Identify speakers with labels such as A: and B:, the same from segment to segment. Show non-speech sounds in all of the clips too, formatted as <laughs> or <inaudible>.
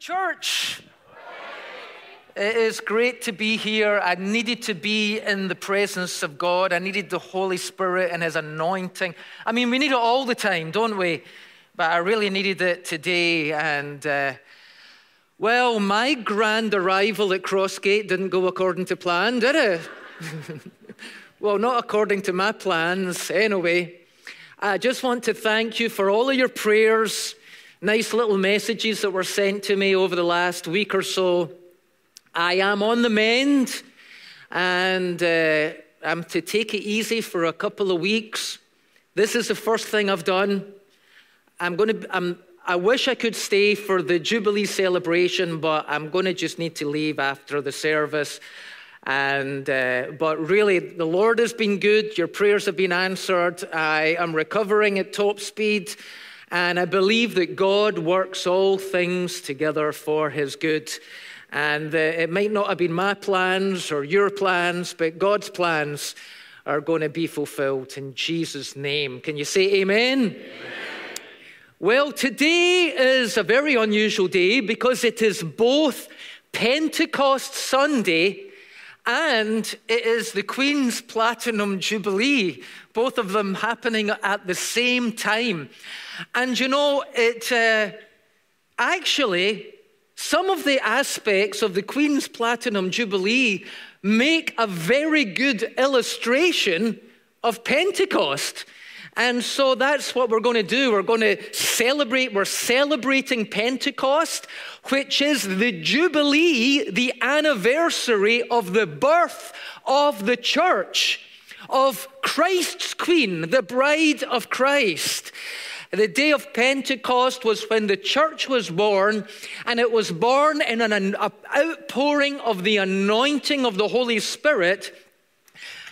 A: church. It is great to be here. I needed to be in the presence of God. I needed the Holy Spirit and His anointing. I mean, we need it all the time, don't we? But I really needed it today. And, uh, well, my grand arrival at Crossgate didn't go according to plan, did it? <laughs> well, not according to my plans, anyway. I just want to thank you for all of your prayers nice little messages that were sent to me over the last week or so. I am on the mend and uh, I'm to take it easy for a couple of weeks. This is the first thing I've done. I'm going to, I'm, I wish I could stay for the Jubilee celebration, but I'm going to just need to leave after the service. And, uh, but really, the Lord has been good. Your prayers have been answered. I am recovering at top speed. And I believe that God works all things together for his good. And uh, it might not have been my plans or your plans, but God's plans are going to be fulfilled in Jesus' name. Can you say amen? amen? Well, today is a very unusual day because it is both Pentecost Sunday and it is the Queen's Platinum Jubilee, both of them happening at the same time. And you know, it uh, actually, some of the aspects of the Queen's Platinum Jubilee make a very good illustration of Pentecost. And so that's what we're going to do. We're going to celebrate, we're celebrating Pentecost, which is the Jubilee, the anniversary of the birth of the church, of Christ's Queen, the bride of Christ. The day of Pentecost was when the church was born, and it was born in an outpouring of the anointing of the Holy Spirit.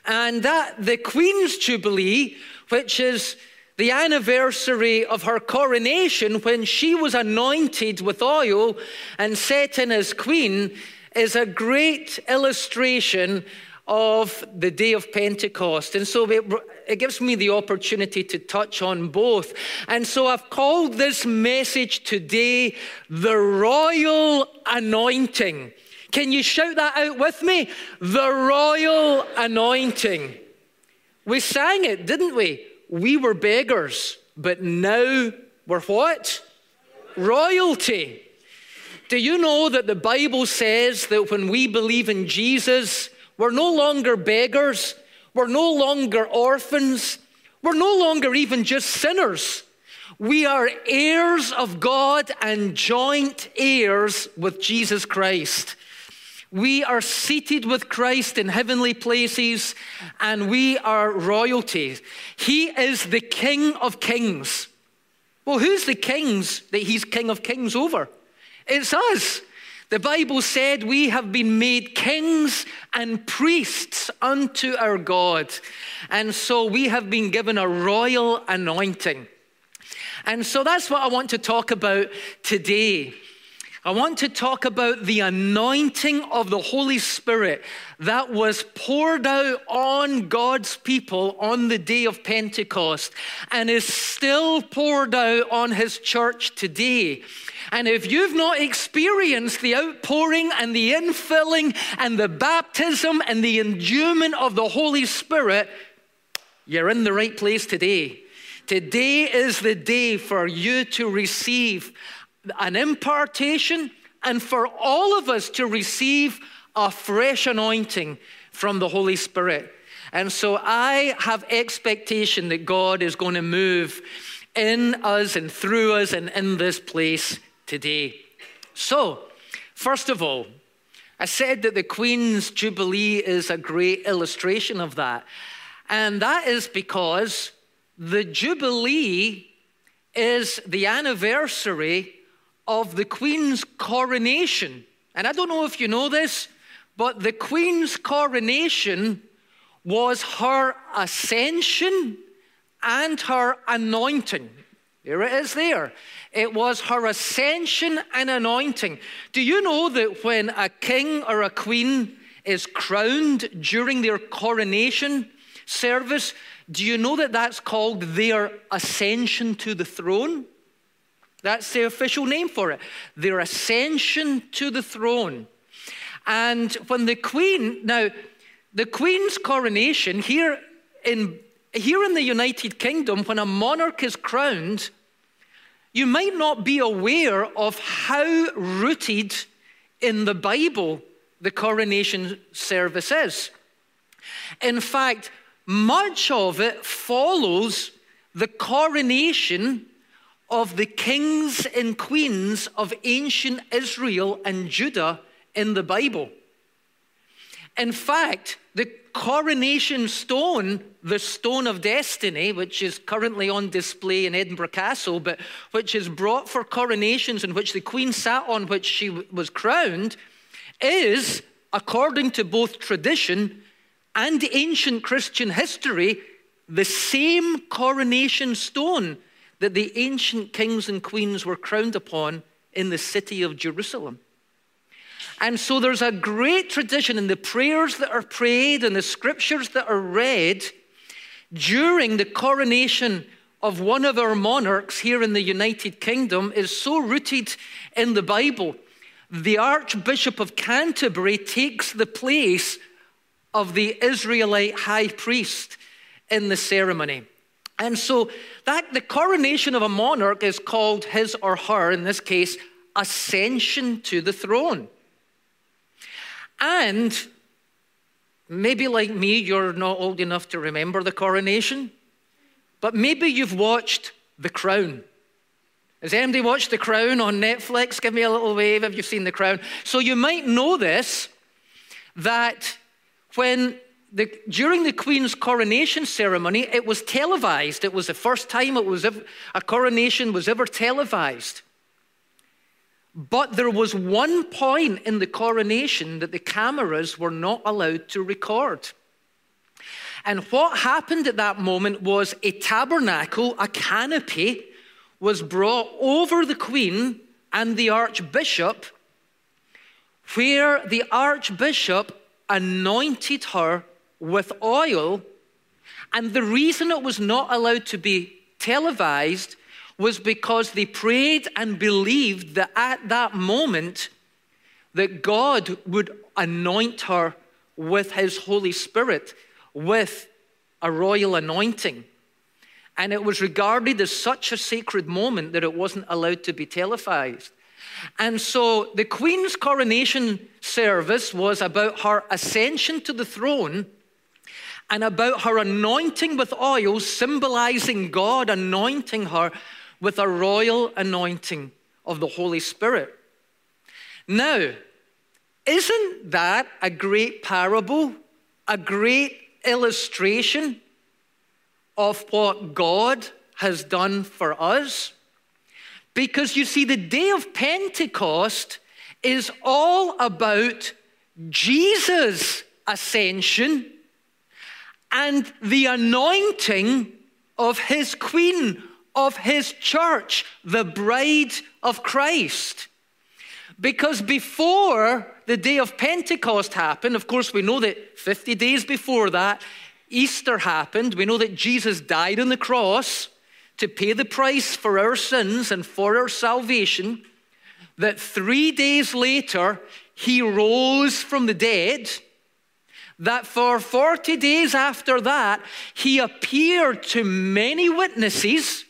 A: And that the Queen's Jubilee, which is the anniversary of her coronation when she was anointed with oil and set in as queen, is a great illustration of the day of Pentecost. And so it, it, gives me the opportunity to touch on both. And so I've called this message today the Royal Anointing. Can you shout that out with me? The Royal Anointing. We sang it, didn't we? We were beggars, but now we're what? Royalty. Do you know that the Bible says that when we believe in Jesus, we're no longer beggars. We're no longer orphans. We're no longer even just sinners. We are heirs of God and joint heirs with Jesus Christ. We are seated with Christ in heavenly places and we are royalty. He is the King of kings. Well, who's the kings that he's King of kings over? It's us. The Bible said we have been made kings and priests unto our God. And so we have been given a royal anointing. And so that's what I want to talk about today. I want to talk about the anointing of the Holy Spirit that was poured out on God's people on the day of Pentecost and is still poured out on His church today. And if you've not experienced the outpouring and the infilling and the baptism and the endowment of the Holy Spirit, you're in the right place today. Today is the day for you to receive an impartation and for all of us to receive a fresh anointing from the Holy Spirit. And so I have expectation that God is going to move in us and through us and in this place today. So, first of all, I said that the Queen's Jubilee is a great illustration of that. And that is because the Jubilee is the anniversary of the Queen's coronation. And I don't know if you know this, but the Queen's coronation was her ascension and her anointing. There it is there. It was her ascension and anointing. Do you know that when a king or a queen is crowned during their coronation service, do you know that that's called their ascension to the throne? That's the official name for it. Their ascension to the throne. And when the queen, now, the queen's coronation here in, here in the United Kingdom, when a monarch is crowned, you might not be aware of how rooted in the Bible the coronation service is. In fact, much of it follows the coronation of the kings and queens of ancient Israel and Judah in the Bible. In fact, the coronation stone, the stone of destiny, which is currently on display in Edinburgh Castle, but which is brought for coronations in which the queen sat on, which she was crowned, is, according to both tradition and ancient Christian history, the same coronation stone that the ancient kings and queens were crowned upon in the city of Jerusalem. And so there's a great tradition in the prayers that are prayed and the scriptures that are read during the coronation of one of our monarchs here in the United Kingdom is so rooted in the Bible. The Archbishop of Canterbury takes the place of the Israelite high priest in the ceremony. And so that the coronation of a monarch is called his or her, in this case, ascension to the throne. And maybe like me, you're not old enough to remember the coronation, but maybe you've watched The Crown. Has anybody watched The Crown on Netflix? Give me a little wave if you've seen The Crown. So you might know this that when the, during the Queen's coronation ceremony, it was televised. It was the first time it was ever, a coronation was ever televised. But there was one point in the coronation that the cameras were not allowed to record. And what happened at that moment was a tabernacle, a canopy, was brought over the Queen and the Archbishop, where the Archbishop anointed her with oil. And the reason it was not allowed to be televised was because they prayed and believed that at that moment that God would anoint her with his Holy Spirit, with a royal anointing. And it was regarded as such a sacred moment that it wasn't allowed to be televised. And so the Queen's coronation service was about her ascension to the throne and about her anointing with oil, symbolizing God anointing her with a royal anointing of the Holy Spirit. Now, isn't that a great parable, a great illustration of what God has done for us? Because you see, the day of Pentecost is all about Jesus' ascension and the anointing of his queen, of his church, the bride of Christ. Because before the day of Pentecost happened, of course, we know that 50 days before that, Easter happened. We know that Jesus died on the cross to pay the price for our sins and for our salvation. That three days later, he rose from the dead that for 40 days after that, he appeared to many witnesses,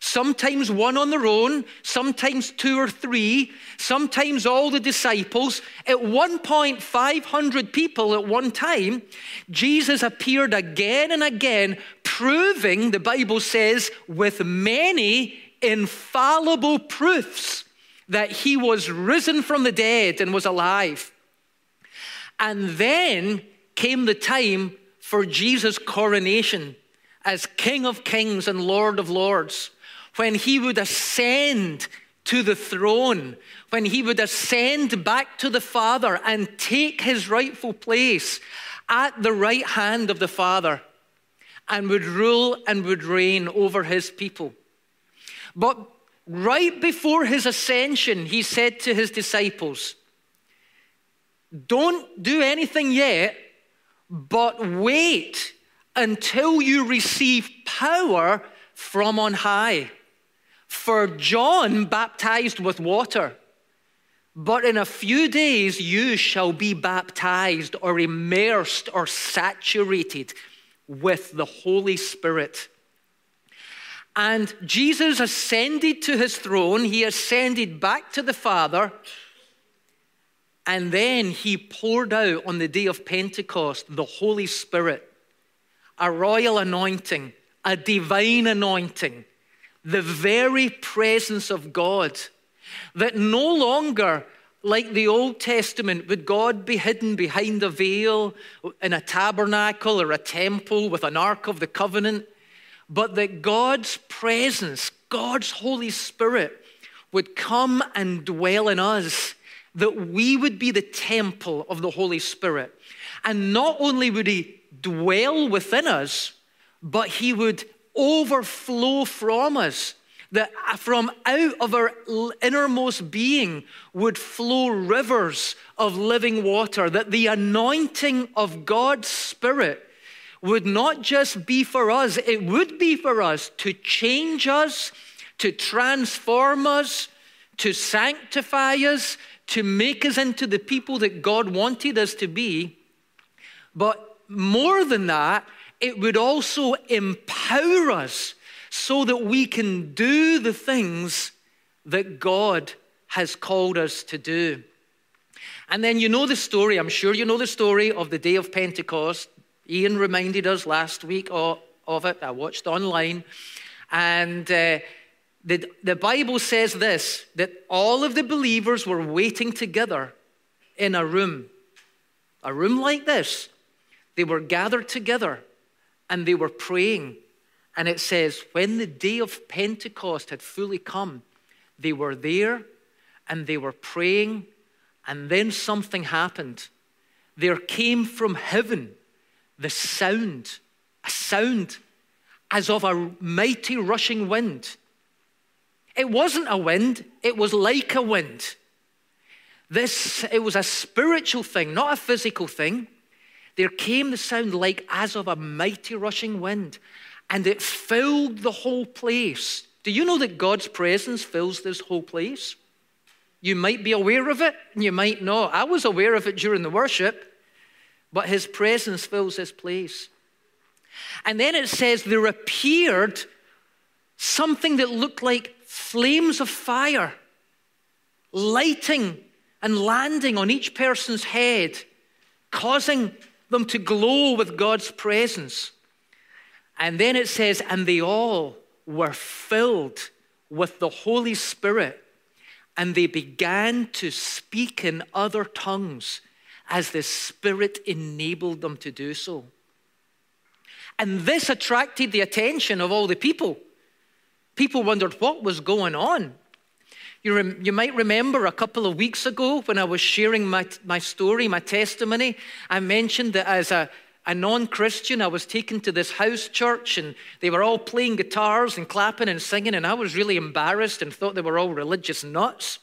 A: sometimes one on their own, sometimes two or three, sometimes all the disciples. At one point, 500 people at one time. Jesus appeared again and again, proving, the Bible says, with many infallible proofs that he was risen from the dead and was alive. And then came the time for Jesus' coronation as King of Kings and Lord of Lords, when he would ascend to the throne, when he would ascend back to the Father and take his rightful place at the right hand of the Father and would rule and would reign over his people. But right before his ascension, he said to his disciples, Don't do anything yet but wait until you receive power from on high. For John baptized with water, but in a few days you shall be baptized or immersed or saturated with the Holy Spirit. And Jesus ascended to his throne, he ascended back to the Father, and then he poured out on the day of Pentecost the Holy Spirit, a royal anointing, a divine anointing the very presence of God. That no longer, like the Old Testament, would God be hidden behind a veil in a tabernacle or a temple with an Ark of the Covenant, but that God's presence, God's Holy Spirit, would come and dwell in us, that we would be the temple of the Holy Spirit. And not only would He dwell within us, but He would overflow from us. That uh, from out of our innermost being would flow rivers of living water. That the anointing of God's Spirit would not just be for us, it would be for us to change us, to transform us, to sanctify us, to make us into the people that God wanted us to be. But more than that, it would also empower us so that we can do the things that God has called us to do. And then you know the story, I'm sure you know the story of the day of Pentecost. Ian reminded us last week of, it. I watched online. And uh, the, the Bible says this that all of the believers were waiting together in a room, a room like this. They were gathered together and they were praying. And it says, when the day of Pentecost had fully come, they were there and they were praying, and then something happened. There came from heaven the sound, a sound as of a mighty rushing wind. It wasn't a wind, it was like a wind. This, it was a spiritual thing, not a physical thing there came the sound like as of a mighty rushing wind, and it filled the whole place. Do you know that God's presence fills this whole place? You might be aware of it, and you might not. I was aware of it during the worship, but his presence fills this place. And then it says there appeared something that looked like flames of fire lighting and landing on each person's head, causing them to glow with God's presence. And then it says, and they all were filled with the Holy Spirit, and they began to speak in other tongues as the Spirit enabled them to do so. And this attracted the attention of all the people. People wondered what was going on. You, rem- you might remember a couple of weeks ago when I was sharing my, my story, my testimony, I mentioned that as a, a non Christian, I was taken to this house church and they were all playing guitars and clapping and singing, and I was really embarrassed and thought they were all religious nuts.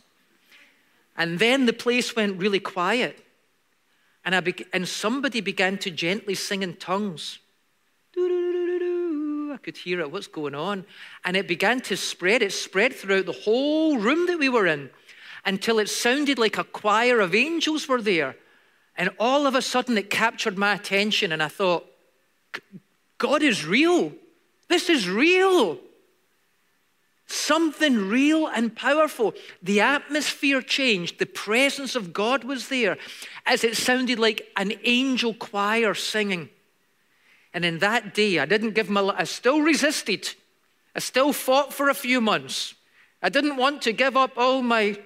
A: And then the place went really quiet, and, I be- and somebody began to gently sing in tongues. I could hear it. What's going on? And it began to spread. It spread throughout the whole room that we were in until it sounded like a choir of angels were there. And all of a sudden, it captured my attention, and I thought, God is real. This is real. Something real and powerful. The atmosphere changed. The presence of God was there as it sounded like an angel choir singing. And in that day, I didn't give my, I still resisted. I still fought for a few months. I didn't want to give up all my,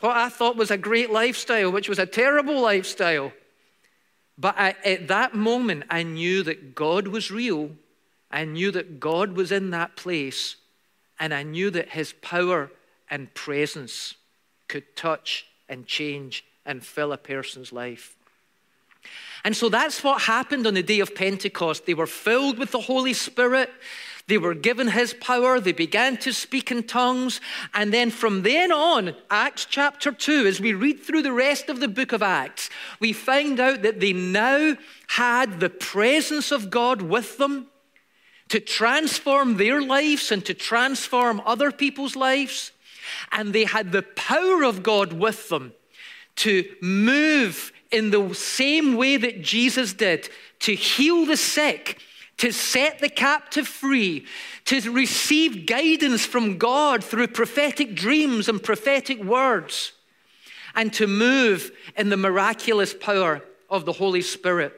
A: what I thought was a great lifestyle, which was a terrible lifestyle. But I, at that moment, I knew that God was real. I knew that God was in that place. And I knew that his power and presence could touch and change and fill a person's life. And so that's what happened on the day of Pentecost. They were filled with the Holy Spirit. They were given his power. They began to speak in tongues. And then from then on, Acts chapter 2, as we read through the rest of the book of Acts, we find out that they now had the presence of God with them. to transform their lives and to transform other people's lives. And they had the power of God with them to move in the same way that Jesus did to heal the sick, to set the captive free, to receive guidance from God through prophetic dreams and prophetic words, and to move in the miraculous power of the Holy Spirit.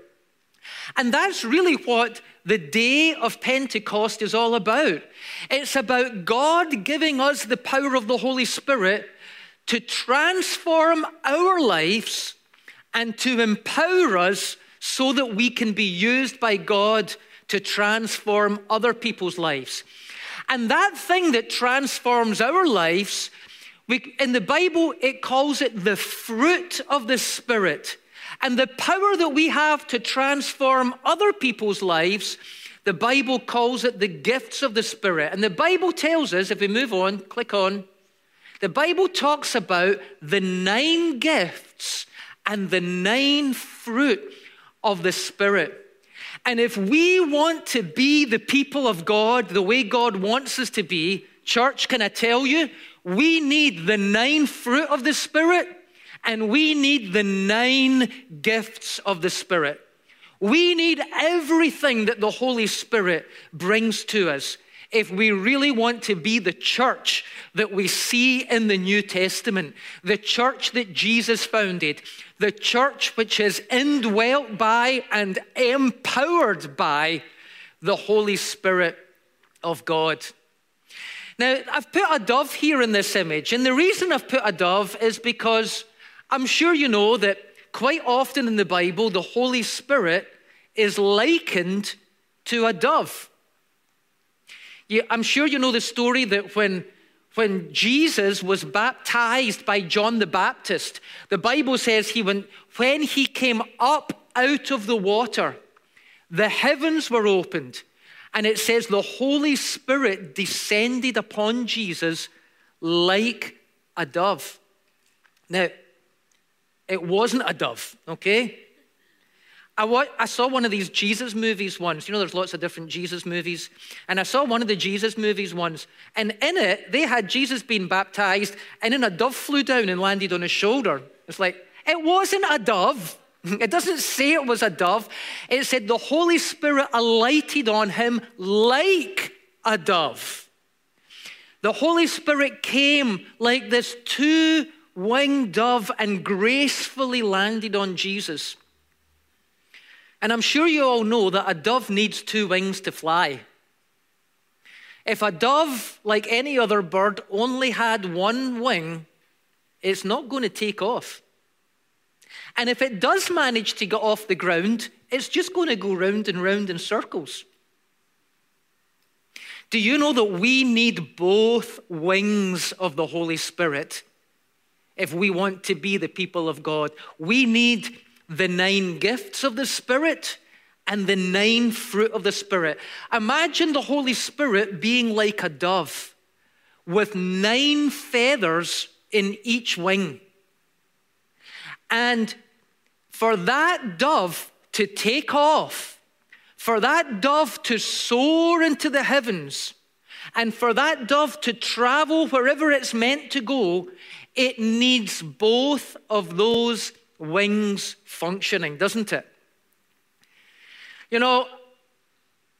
A: And that's really what the day of Pentecost is all about. It's about God giving us the power of the Holy Spirit to transform our lives and to empower us so that we can be used by God to transform other people's lives. And that thing that transforms our lives, we, in the Bible, it calls it the fruit of the Spirit. And the power that we have to transform other people's lives, the Bible calls it the gifts of the Spirit. And the Bible tells us, if we move on, click on, the Bible talks about the nine gifts and the nine fruit of the Spirit. And if we want to be the people of God the way God wants us to be, church, can I tell you, we need the nine fruit of the Spirit and we need the nine gifts of the Spirit. We need everything that the Holy Spirit brings to us if we really want to be the church that we see in the New Testament, the church that Jesus founded, the church which is indwelt by and empowered by the Holy Spirit of God. Now, I've put a dove here in this image, and the reason I've put a dove is because I'm sure you know that quite often in the Bible, the Holy Spirit is likened to a dove. I'm sure you know the story that when, when Jesus was baptized by John the Baptist, the Bible says he went, when he came up out of the water, the heavens were opened. And it says the Holy Spirit descended upon Jesus like a dove. Now, it wasn't a dove, okay? I, I saw one of these Jesus movies once. You know, there's lots of different Jesus movies. And I saw one of the Jesus movies once. And in it, they had Jesus being baptized, and then a dove flew down and landed on his shoulder. It's like, it wasn't a dove. <laughs> It doesn't say it was a dove. It said the Holy Spirit alighted on him like a dove. The Holy Spirit came like this two winged dove and gracefully landed on Jesus. And I'm sure you all know that a dove needs two wings to fly. If a dove, like any other bird, only had one wing, it's not going to take off. And if it does manage to get off the ground, it's just going to go round and round in circles. Do you know that we need both wings of the Holy Spirit if we want to be the people of God. We need the nine gifts of the Spirit and the nine fruit of the Spirit. Imagine the Holy Spirit being like a dove with nine feathers in each wing. And for that dove to take off, for that dove to soar into the heavens, and for that dove to travel wherever it's meant to go, it needs both of those wings functioning, doesn't it? You know,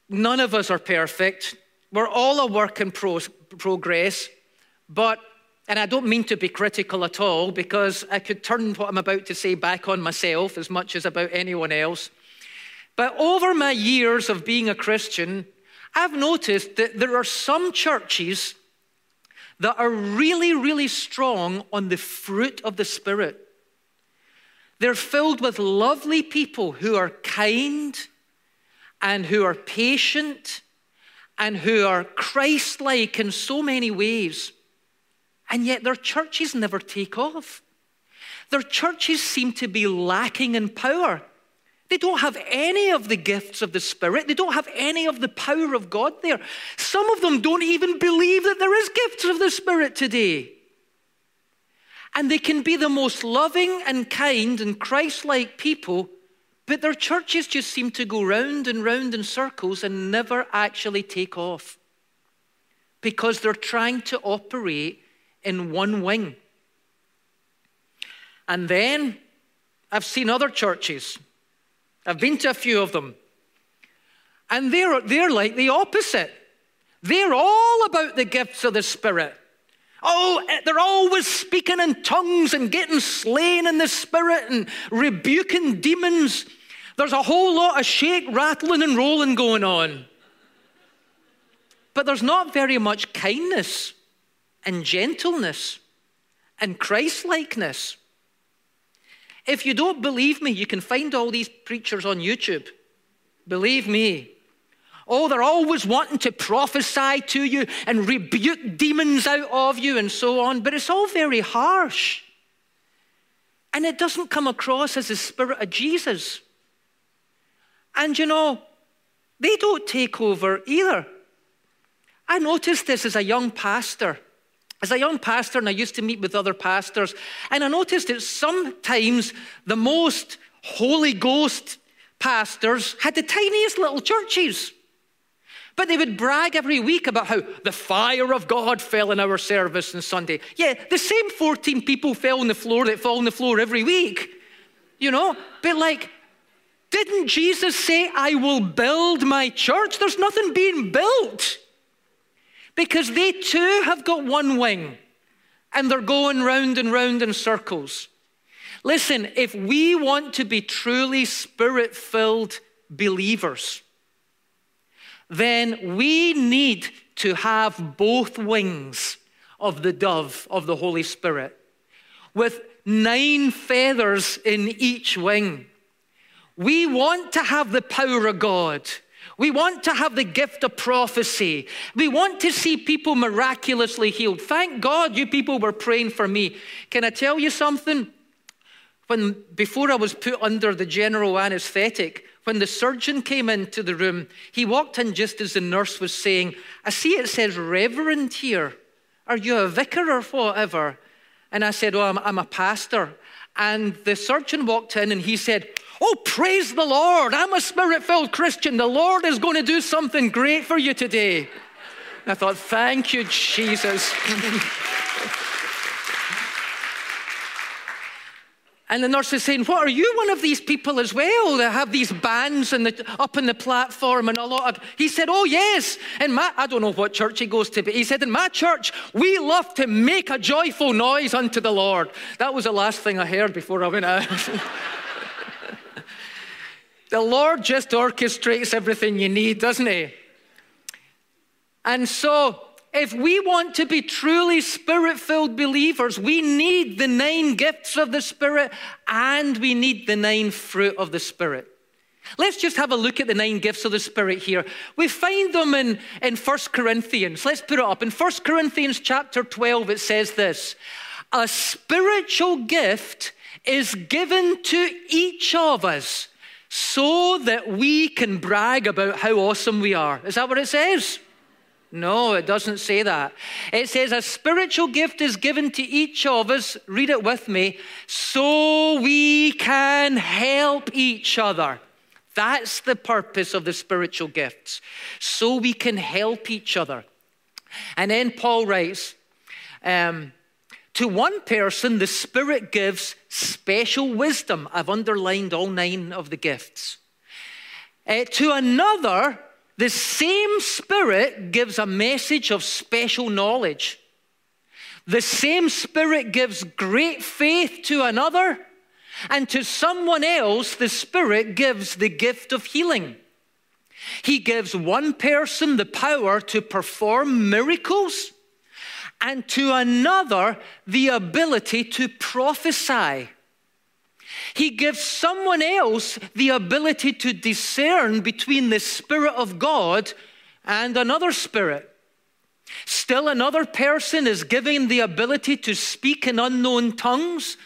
A: none of us are perfect. We're all a work in pro- progress, but, and I don't mean to be critical at all because I could turn what I'm about to say back on myself as much as about anyone else. But over my years of being a Christian, I've noticed that there are some churches that are really, really strong on the fruit of the Spirit. They're filled with lovely people who are kind and who are patient and who are Christ like in so many ways. And yet their churches never take off. Their churches seem to be lacking in power. They don't have any of the gifts of the Spirit. They don't have any of the power of God there. Some of them don't even believe that there is gifts of the Spirit today. And they can be the most loving and kind and Christ like people, But their churches just seem to go round and round in circles and never actually take off because they're trying to operate in one wing. And then I've seen other churches, I've been to a few of them, and they're, they're like the opposite. They're all about the gifts of the Spirit. Oh, they're always speaking in tongues and getting slain in the Spirit and rebuking demons. There's a whole lot of shake, rattling, and rolling going on. But there's not very much kindness and gentleness and Christlikeness. If you don't believe me, you can find all these preachers on YouTube. Believe me. Oh, they're always wanting to prophesy to you and rebuke demons out of you and so on, but it's all very harsh. And it doesn't come across as the Spirit of Jesus. And you know, they don't take over either. I noticed this as a young pastor. As a young pastor, and I used to meet with other pastors, and I noticed that sometimes the most Holy Ghost pastors had the tiniest little churches. But they would brag every week about how the fire of God fell in our service on Sunday. Yeah, the same 14 people fell on the floor that fall on the floor every week. You know? But like, didn't Jesus say, I will build my church? There's nothing being built because they too have got one wing and they're going round and round in circles. Listen, if we want to be truly spirit filled believers, then we need to have both wings of the dove of the Holy Spirit with nine feathers in each wing. We want to have the power of God. We want to have the gift of prophecy. We want to see people miraculously healed. Thank God you people were praying for me. Can I tell you something? When before I was put under the general anesthetic, when the surgeon came into the room, he walked in just as the nurse was saying, I see it says Reverend here. Are you a vicar or whatever? And I said, Oh, I'm, I'm a pastor. And the surgeon walked in and he said, Oh, praise the Lord. I'm a spirit filled Christian. The Lord is going to do something great for you today. I thought, Thank you, Jesus. <laughs> And the nurse is saying, What are you one of these people as well that have these bands in the, up in the platform and a lot of. He said, Oh, yes. And my, I don't know what church he goes to, but he said, In my church, we love to make a joyful noise unto the Lord. That was the last thing I heard before I went out. <laughs> the Lord just orchestrates everything you need, doesn't he? And so if we want to be truly spirit filled believers, we need the nine gifts of the Spirit and we need the nine fruit of the Spirit. Let's just have a look at the nine gifts of the Spirit here. We find them in, in 1 Corinthians. Let's put it up. In 1 Corinthians chapter 12, it says this A spiritual gift is given to each of us so that we can brag about how awesome we are. Is that what it says? No, it doesn't say that. It says a spiritual gift is given to each of us, read it with me, so we can help each other. That's the purpose of the spiritual gifts, so we can help each other. And then Paul writes, um, to one person, the Spirit gives special wisdom. I've underlined all nine of the gifts. Uh, to another, the same Spirit gives a message of special knowledge. The same Spirit gives great faith to another, and to someone else, the Spirit gives the gift of healing. He gives one person the power to perform miracles, and to another the ability to prophesy. He gives someone else the ability to discern between the Spirit of God and another spirit. Still, another person is given the ability to speak in unknown tongues,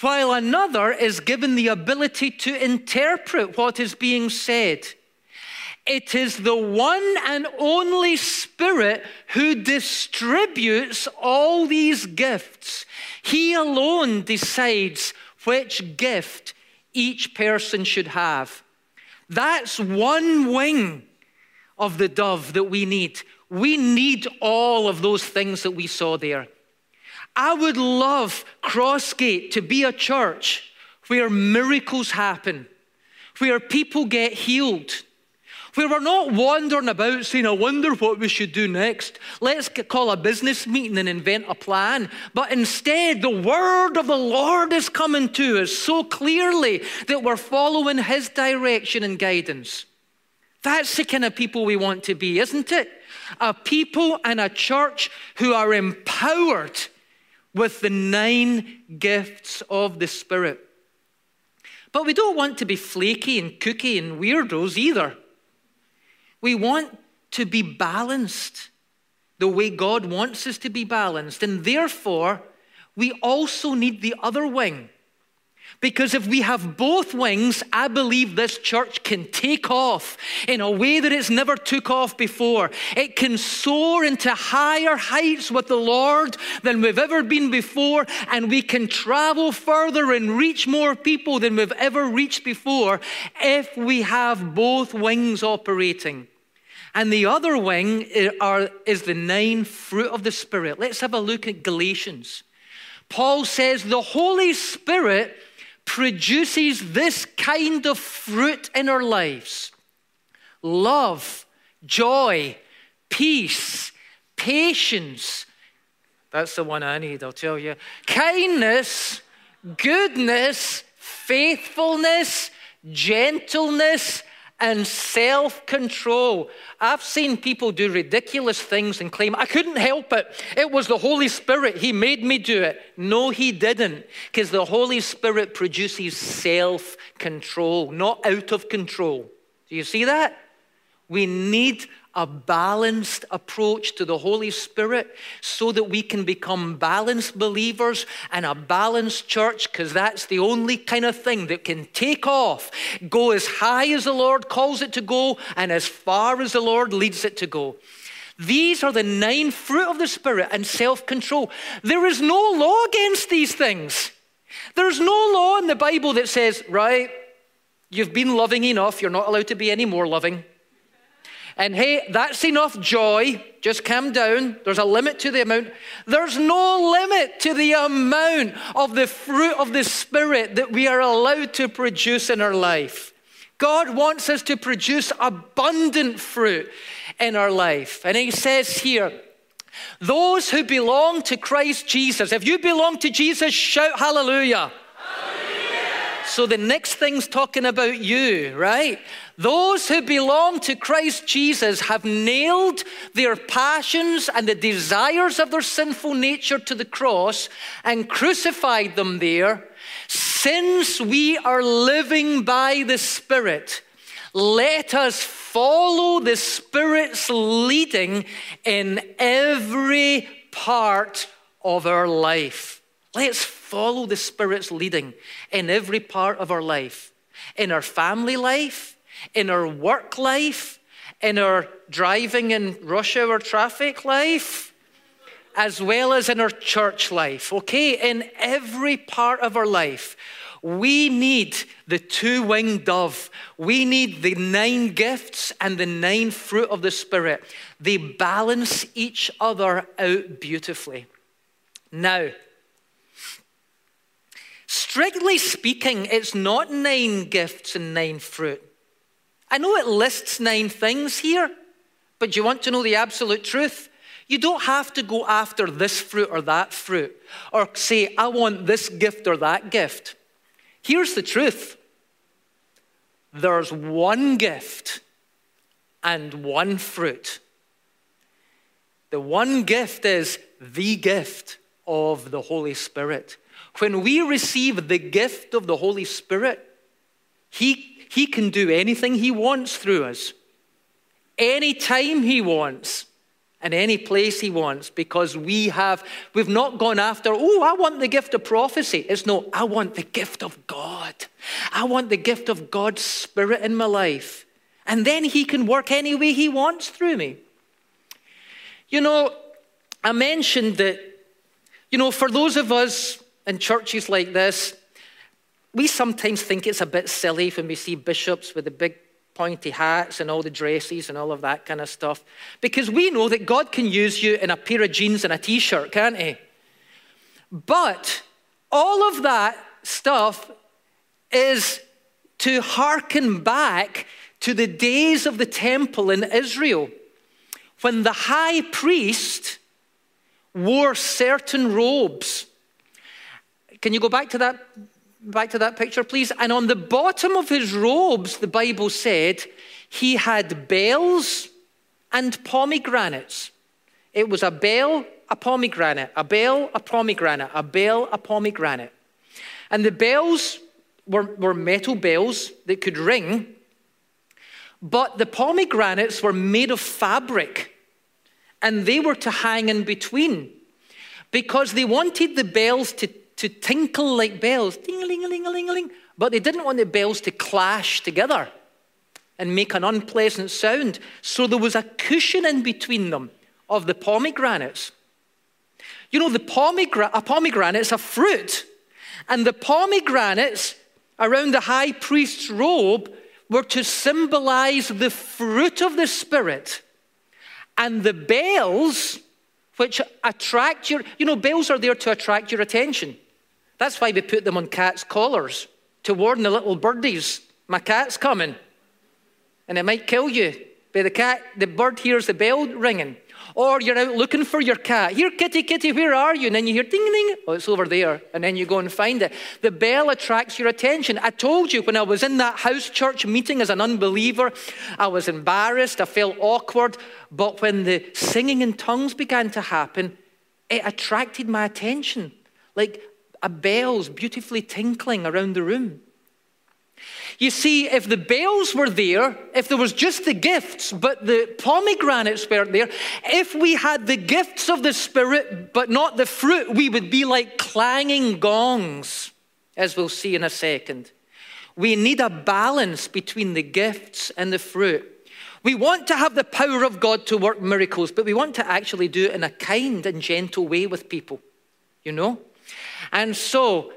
A: while another is given the ability to interpret what is being said. It is the one and only Spirit who distributes all these gifts. He alone decides which gift each person should have. That's one wing of the dove that we need. We need all of those things that we saw there. I would love Crossgate to be a church where miracles happen, where people get healed, where we're not wandering about saying, I wonder what we should do next. Let's call a business meeting and invent a plan. But instead, the word of the Lord is coming to us so clearly that we're following his direction and guidance. That's the kind of people we want to be, isn't it? A people and a church who are empowered with the nine gifts of the Spirit. But we don't want to be flaky and cookie and weirdos either. We want to be balanced the way God wants us to be balanced. And therefore, we also need the other wing. Because if we have both wings, I believe this church can take off in a way that it's never took off before. It can soar into higher heights with the Lord than we've ever been before, and we can travel further and reach more people than we've ever reached before if we have both wings operating. And the other wing are, is the nine fruit of the Spirit. Let's have a look at Galatians. Paul says the Holy Spirit produces this kind of fruit in our lives love, joy, peace, patience. That's the one I need, I'll tell you. Kindness, goodness, faithfulness, gentleness, and self control. I've seen people do ridiculous things and claim, I couldn't help it. It was the Holy Spirit. He made me do it. No, He didn't, because the Holy Spirit produces self control, not out of control. Do you see that? We need a balanced approach to the Holy Spirit so that we can become balanced believers and a balanced church, because that's the only kind of thing that can take off, go as high as the Lord calls it to go, and as far as the Lord leads it to go. These are the nine fruit of the Spirit and self control. There is no law against these things. There's no law in the Bible that says, right, you've been loving enough, you're not allowed to be any more loving. And hey, that's enough joy. Just calm down. There's a limit to the amount. There's no limit to the amount of the fruit of the Spirit that we are allowed to produce in our life. God wants us to produce abundant fruit in our life. And He says here, those who belong to Christ Jesus, if you belong to Jesus, shout hallelujah. So the next thing's talking about you, right? Those who belong to Christ Jesus have nailed their passions and the desires of their sinful nature to the cross and crucified them there. Since we are living by the Spirit, let us follow the Spirit's leading in every part of our life. Let's follow the Spirit's leading in every part of our life, in our family life, in our work life, in our driving in rush hour traffic life, as well as in our church life, okay? In every part of our life, we need the two winged dove. We need the nine gifts and the nine fruit of the Spirit. They balance each other out beautifully. Now, Strictly speaking, it's not nine gifts and nine fruit. I know it lists nine things here, but you want to know the absolute truth? You don't have to go after this fruit or that fruit or say, I want this gift or that gift. Here's the truth there's one gift and one fruit. The one gift is the gift of the Holy Spirit. When we receive the gift of the Holy Spirit, He, he can do anything He wants through us, anytime He wants, and any place He wants, because we have, we've not gone after, oh, I want the gift of prophecy. It's no, I want the gift of God. I want the gift of God's Spirit in my life. And then He can work any way He wants through me. You know, I mentioned that, you know, for those of us in churches like this, we sometimes think it's a bit silly when we see bishops with the big pointy hats and all the dresses and all of that kind of stuff. Because we know that God can use you in a pair of jeans and a t shirt, can't He? But all of that stuff is to hearken back to the days of the temple in Israel when the high priest wore certain robes. Can you go back to that back to that picture, please? And on the bottom of his robes, the Bible said, he had bells and pomegranates. It was a bell, a pomegranate, a bell, a pomegranate, a bell, a pomegranate. And the bells were, were metal bells that could ring, but the pomegranates were made of fabric and they were to hang in between because they wanted the bells to to tinkle like bells, ding a ling a ling a ling a ling. But they didn't want the bells to clash together and make an unpleasant sound. So there was a cushion in between them of the pomegranates. You know, the pomegra- a pomegranate is a fruit, and the pomegranates around the high priest's robe were to symbolize the fruit of the Spirit. And the bells, which attract your, you know, bells are there to attract your attention. That's why we put them on cats' collars to warn the little birdies, my cat's coming. And it might kill you. But the cat, the bird hears the bell ringing. Or you're out looking for your cat. Here, kitty, kitty, where are you? And then you hear ding, ding. Oh, it's over there. And then you go and find it. The bell attracts your attention. I told you when I was in that house church meeting as an unbeliever, I was embarrassed. I felt awkward. But when the singing in tongues began to happen, it attracted my attention. Like a bells beautifully tinkling around the room. You see, if the bells were there, if there was just the gifts, but the pomegranates weren't there, if we had the gifts of the Spirit, but not the fruit, we would be like clanging gongs, as we'll see in a second. We need a balance between the gifts and the fruit. We want to have the power of God to work miracles, but we want to actually do it in a kind and gentle way with people, you know? And so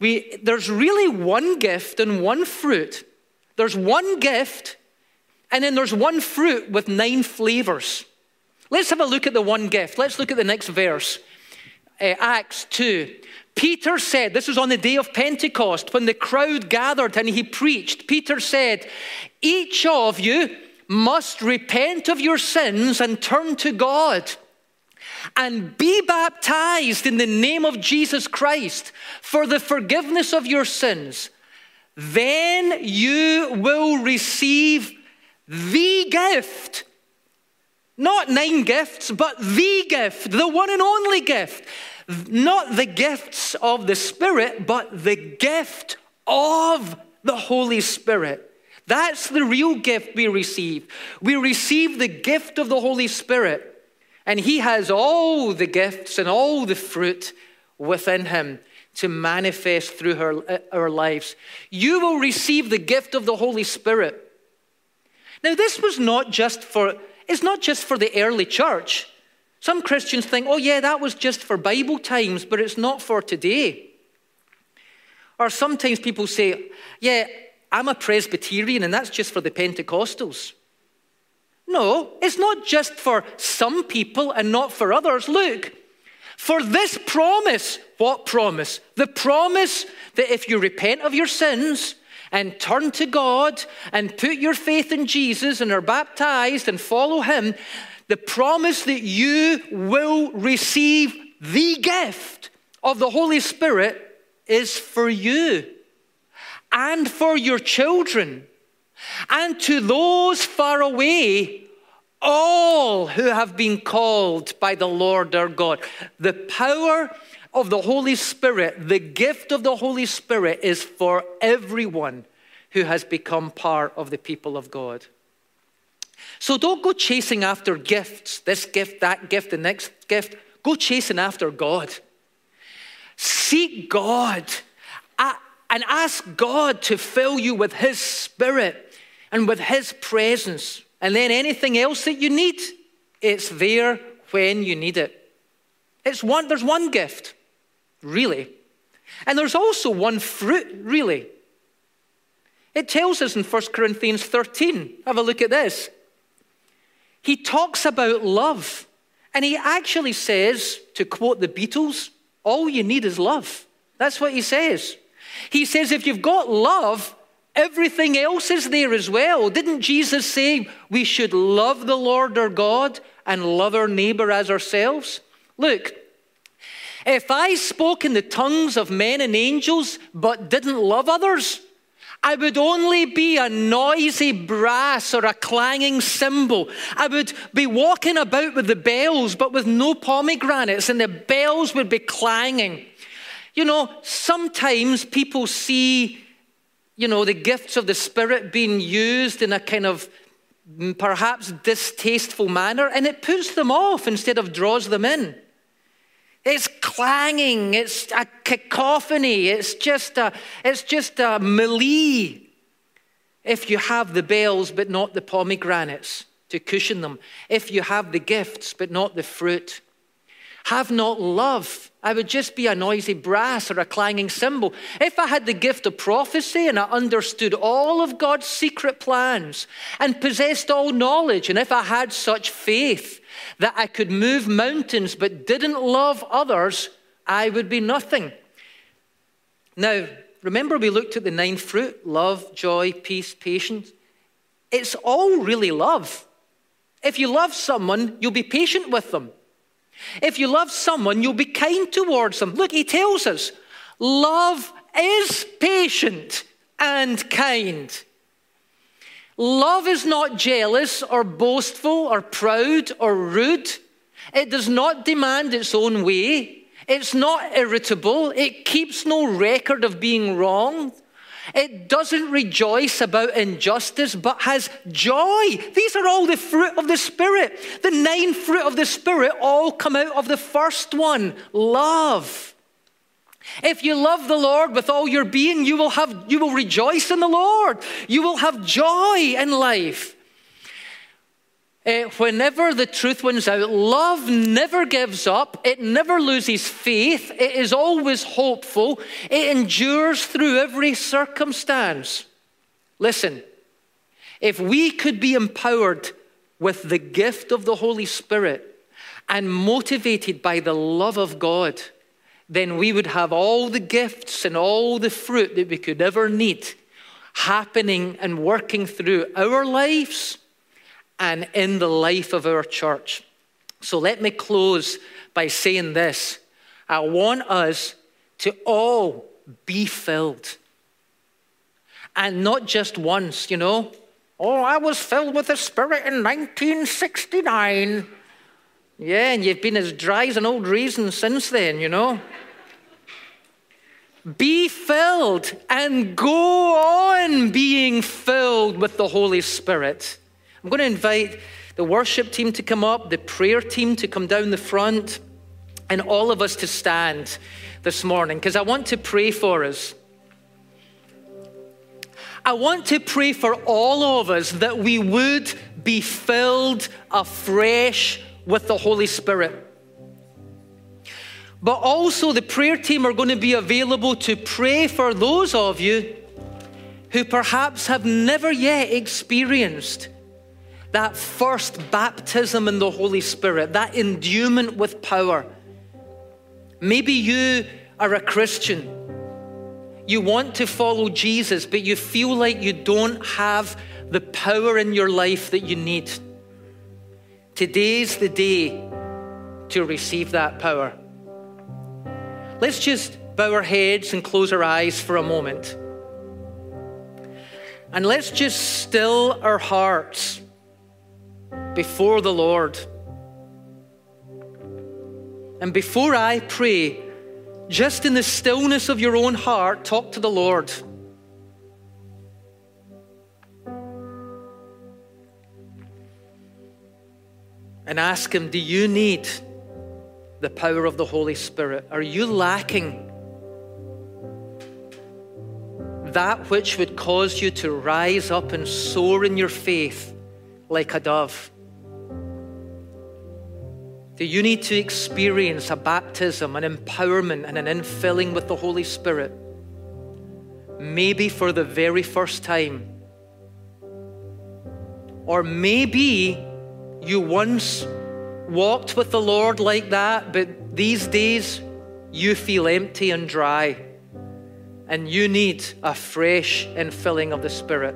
A: we, there's really one gift and one fruit. There's one gift, and then there's one fruit with nine flavors. Let's have a look at the one gift. Let's look at the next verse. Uh, Acts 2. Peter said, this was on the day of Pentecost when the crowd gathered and he preached. Peter said, Each of you must repent of your sins and turn to God and be baptized in the name of Jesus Christ for the forgiveness of your sins, then you will receive the gift. Not nine gifts, but the gift, the one and only gift. Not the gifts of the Spirit, but the gift of the Holy Spirit. That's the real gift we receive. We receive the gift of the Holy Spirit. And He has all the gifts and all the fruit within Him to manifest through her, uh, our lives. You will receive the gift of the Holy Spirit. Now, this was not just for, it's not just for the early church. Some Christians think, oh, yeah, that was just for Bible times, but it's not for today. Or sometimes people say, yeah, I'm a Presbyterian, and that's just for the Pentecostals. No, it's not just for some people and not for others. Look, for this promise, what promise? The promise that if you repent of your sins and turn to God and put your faith in Jesus and are baptized and follow Him, the promise that you will receive the gift of the Holy Spirit is for you and for your children and to those far away, all who have been called by the Lord our God. The power of the Holy Spirit, the gift of the Holy Spirit, is for everyone who has become part of the people of God. So don't go chasing after gifts, this gift, that gift, the next gift. Go chasing after God. Seek God and ask God to fill you with His Spirit and with His presence. And then anything else that you need, it's there when you need it. It's one, there's one gift, really. And there's also one fruit, really. It tells us in 1 Corinthians 13. Have a look at this. He talks about love. And he actually says, to quote the Beatles, all you need is love. That's what he says. He says, if you've got love, everything else is there as well. Didn't Jesus say we should love the Lord our God and love our neighbor as ourselves? Look, if I spoke in the tongues of men and angels but didn't love others, I would only be a noisy brass or a clanging cymbal. I would be walking about with the bells, but with no pomegranates, and the bells would be clanging. You know, sometimes people see, you know, the gifts of the Spirit being used in a kind of perhaps distasteful manner, and it puts them off instead of draws them in. It's clanging, it's a cacophony, it's just a, it's just a melee. If you have the bells but not the pomegranates to cushion them, if you have the gifts but not the fruit, have not love. I would just be a noisy brass or a clanging cymbal. If I had the gift of prophecy and I understood all of God's secret plans and possessed all knowledge, and if I had such faith that I could move mountains but didn't love others, I would be nothing. Now, remember we looked at the nine fruit love, joy, peace, patience. It's all really love. If you love someone, you'll be patient with them. If you love someone, you'll be kind towards them. Look, he tells us love is patient and kind. Love is not jealous or boastful or proud or rude. It does not demand its own way. It's not irritable. It keeps no record of being wrong. It doesn't rejoice about injustice, but has joy. These are all the fruit of the Spirit. The nine fruit of the Spirit all come out of the first one love. If you love the Lord with all your being, you will, have, you will rejoice in the Lord. You will have joy in life. Uh, whenever the truth wins out, love never gives up. It never loses faith. It is always hopeful. It endures through every circumstance. Listen, if we could be empowered with the gift of the Holy Spirit and motivated by the love of God, then we would have all the gifts and all the fruit that we could ever need happening and working through our lives and in the life of our church. So let me close by saying this I want us to all be filled. And not just once, you know. Oh, I was filled with the Spirit in 1969. Yeah, and you've been as dry as an old raisin since then, you know. Be filled and go on being filled with the Holy Spirit. I'm going to invite the worship team to come up, the prayer team to come down the front, and all of us to stand this morning because I want to pray for us. I want to pray for all of us that we would be filled afresh with the Holy Spirit. But also, the prayer team are going to be available to pray for those of you who perhaps have never yet experienced that first baptism in the Holy Spirit, that endowment with power. Maybe you are a Christian. You want to follow Jesus, but you feel like you don't have the power in your life that you need. Today's the day to receive that power. Let's just bow our heads and close our eyes for a moment. And let's just still our hearts before the Lord. And before I pray, just in the stillness of your own heart, talk to the Lord. And ask Him, Do you need the power of the Holy Spirit? Are you lacking that which would cause you to rise up and soar in your faith like a dove? Do you need to experience a baptism, an empowerment, and an infilling with the Holy Spirit? Maybe for the very first time. Or maybe you once walked with the Lord like that, but these days you feel empty and dry, and you need a fresh infilling of the Spirit.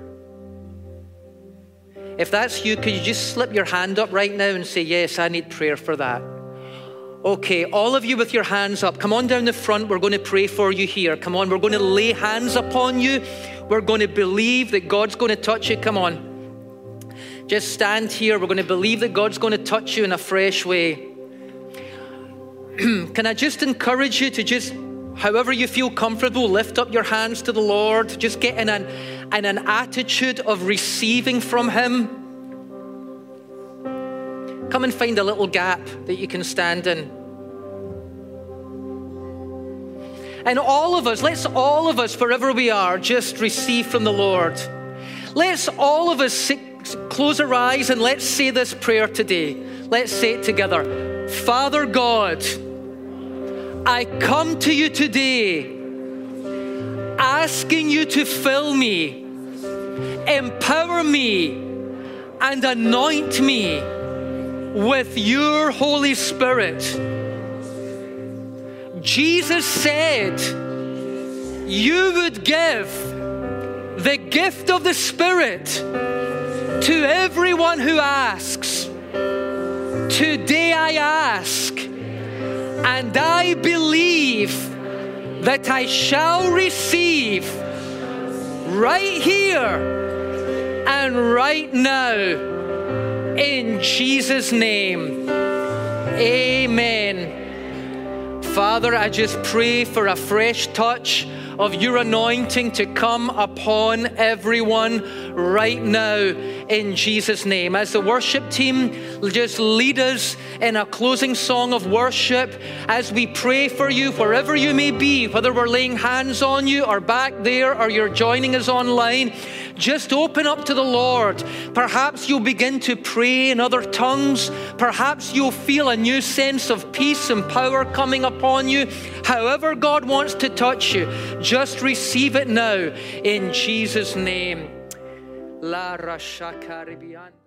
A: If that's you, could you just slip your hand up right now and say, Yes, I need prayer for that? Okay, all of you with your hands up, come on down the front. We're going to pray for you here. Come on, we're going to lay hands upon you. We're going to believe that God's going to touch you. Come on. Just stand here. We're going to believe that God's going to touch you in a fresh way. <clears throat> Can I just encourage you to just, however you feel comfortable, lift up your hands to the Lord. Just get in an, in an attitude of receiving from Him. Come and find a little gap that you can stand in. And all of us, let's all of us, wherever we are, just receive from the Lord. Let's all of us close our eyes and let's say this prayer today. Let's say it together. Father God, I come to you today asking you to fill me, empower me, and anoint me with your Holy Spirit. Jesus said, You would give the gift of the Spirit to everyone who asks. Today I ask, and I believe that I shall receive right here and right now in Jesus' name. Amen. Father, I just pray for a fresh touch of your anointing to come upon everyone right now in Jesus' name. As the worship team just lead us in a closing song of worship, as we pray for you, wherever you may be, whether we're laying hands on you or back there or you're joining us online, just open up to the Lord. Perhaps you'll begin to pray in other tongues. Perhaps you'll feel a new sense of peace and power coming upon you. However, God wants to touch you, just receive it now in Jesus' name. La Rasha Caribbean.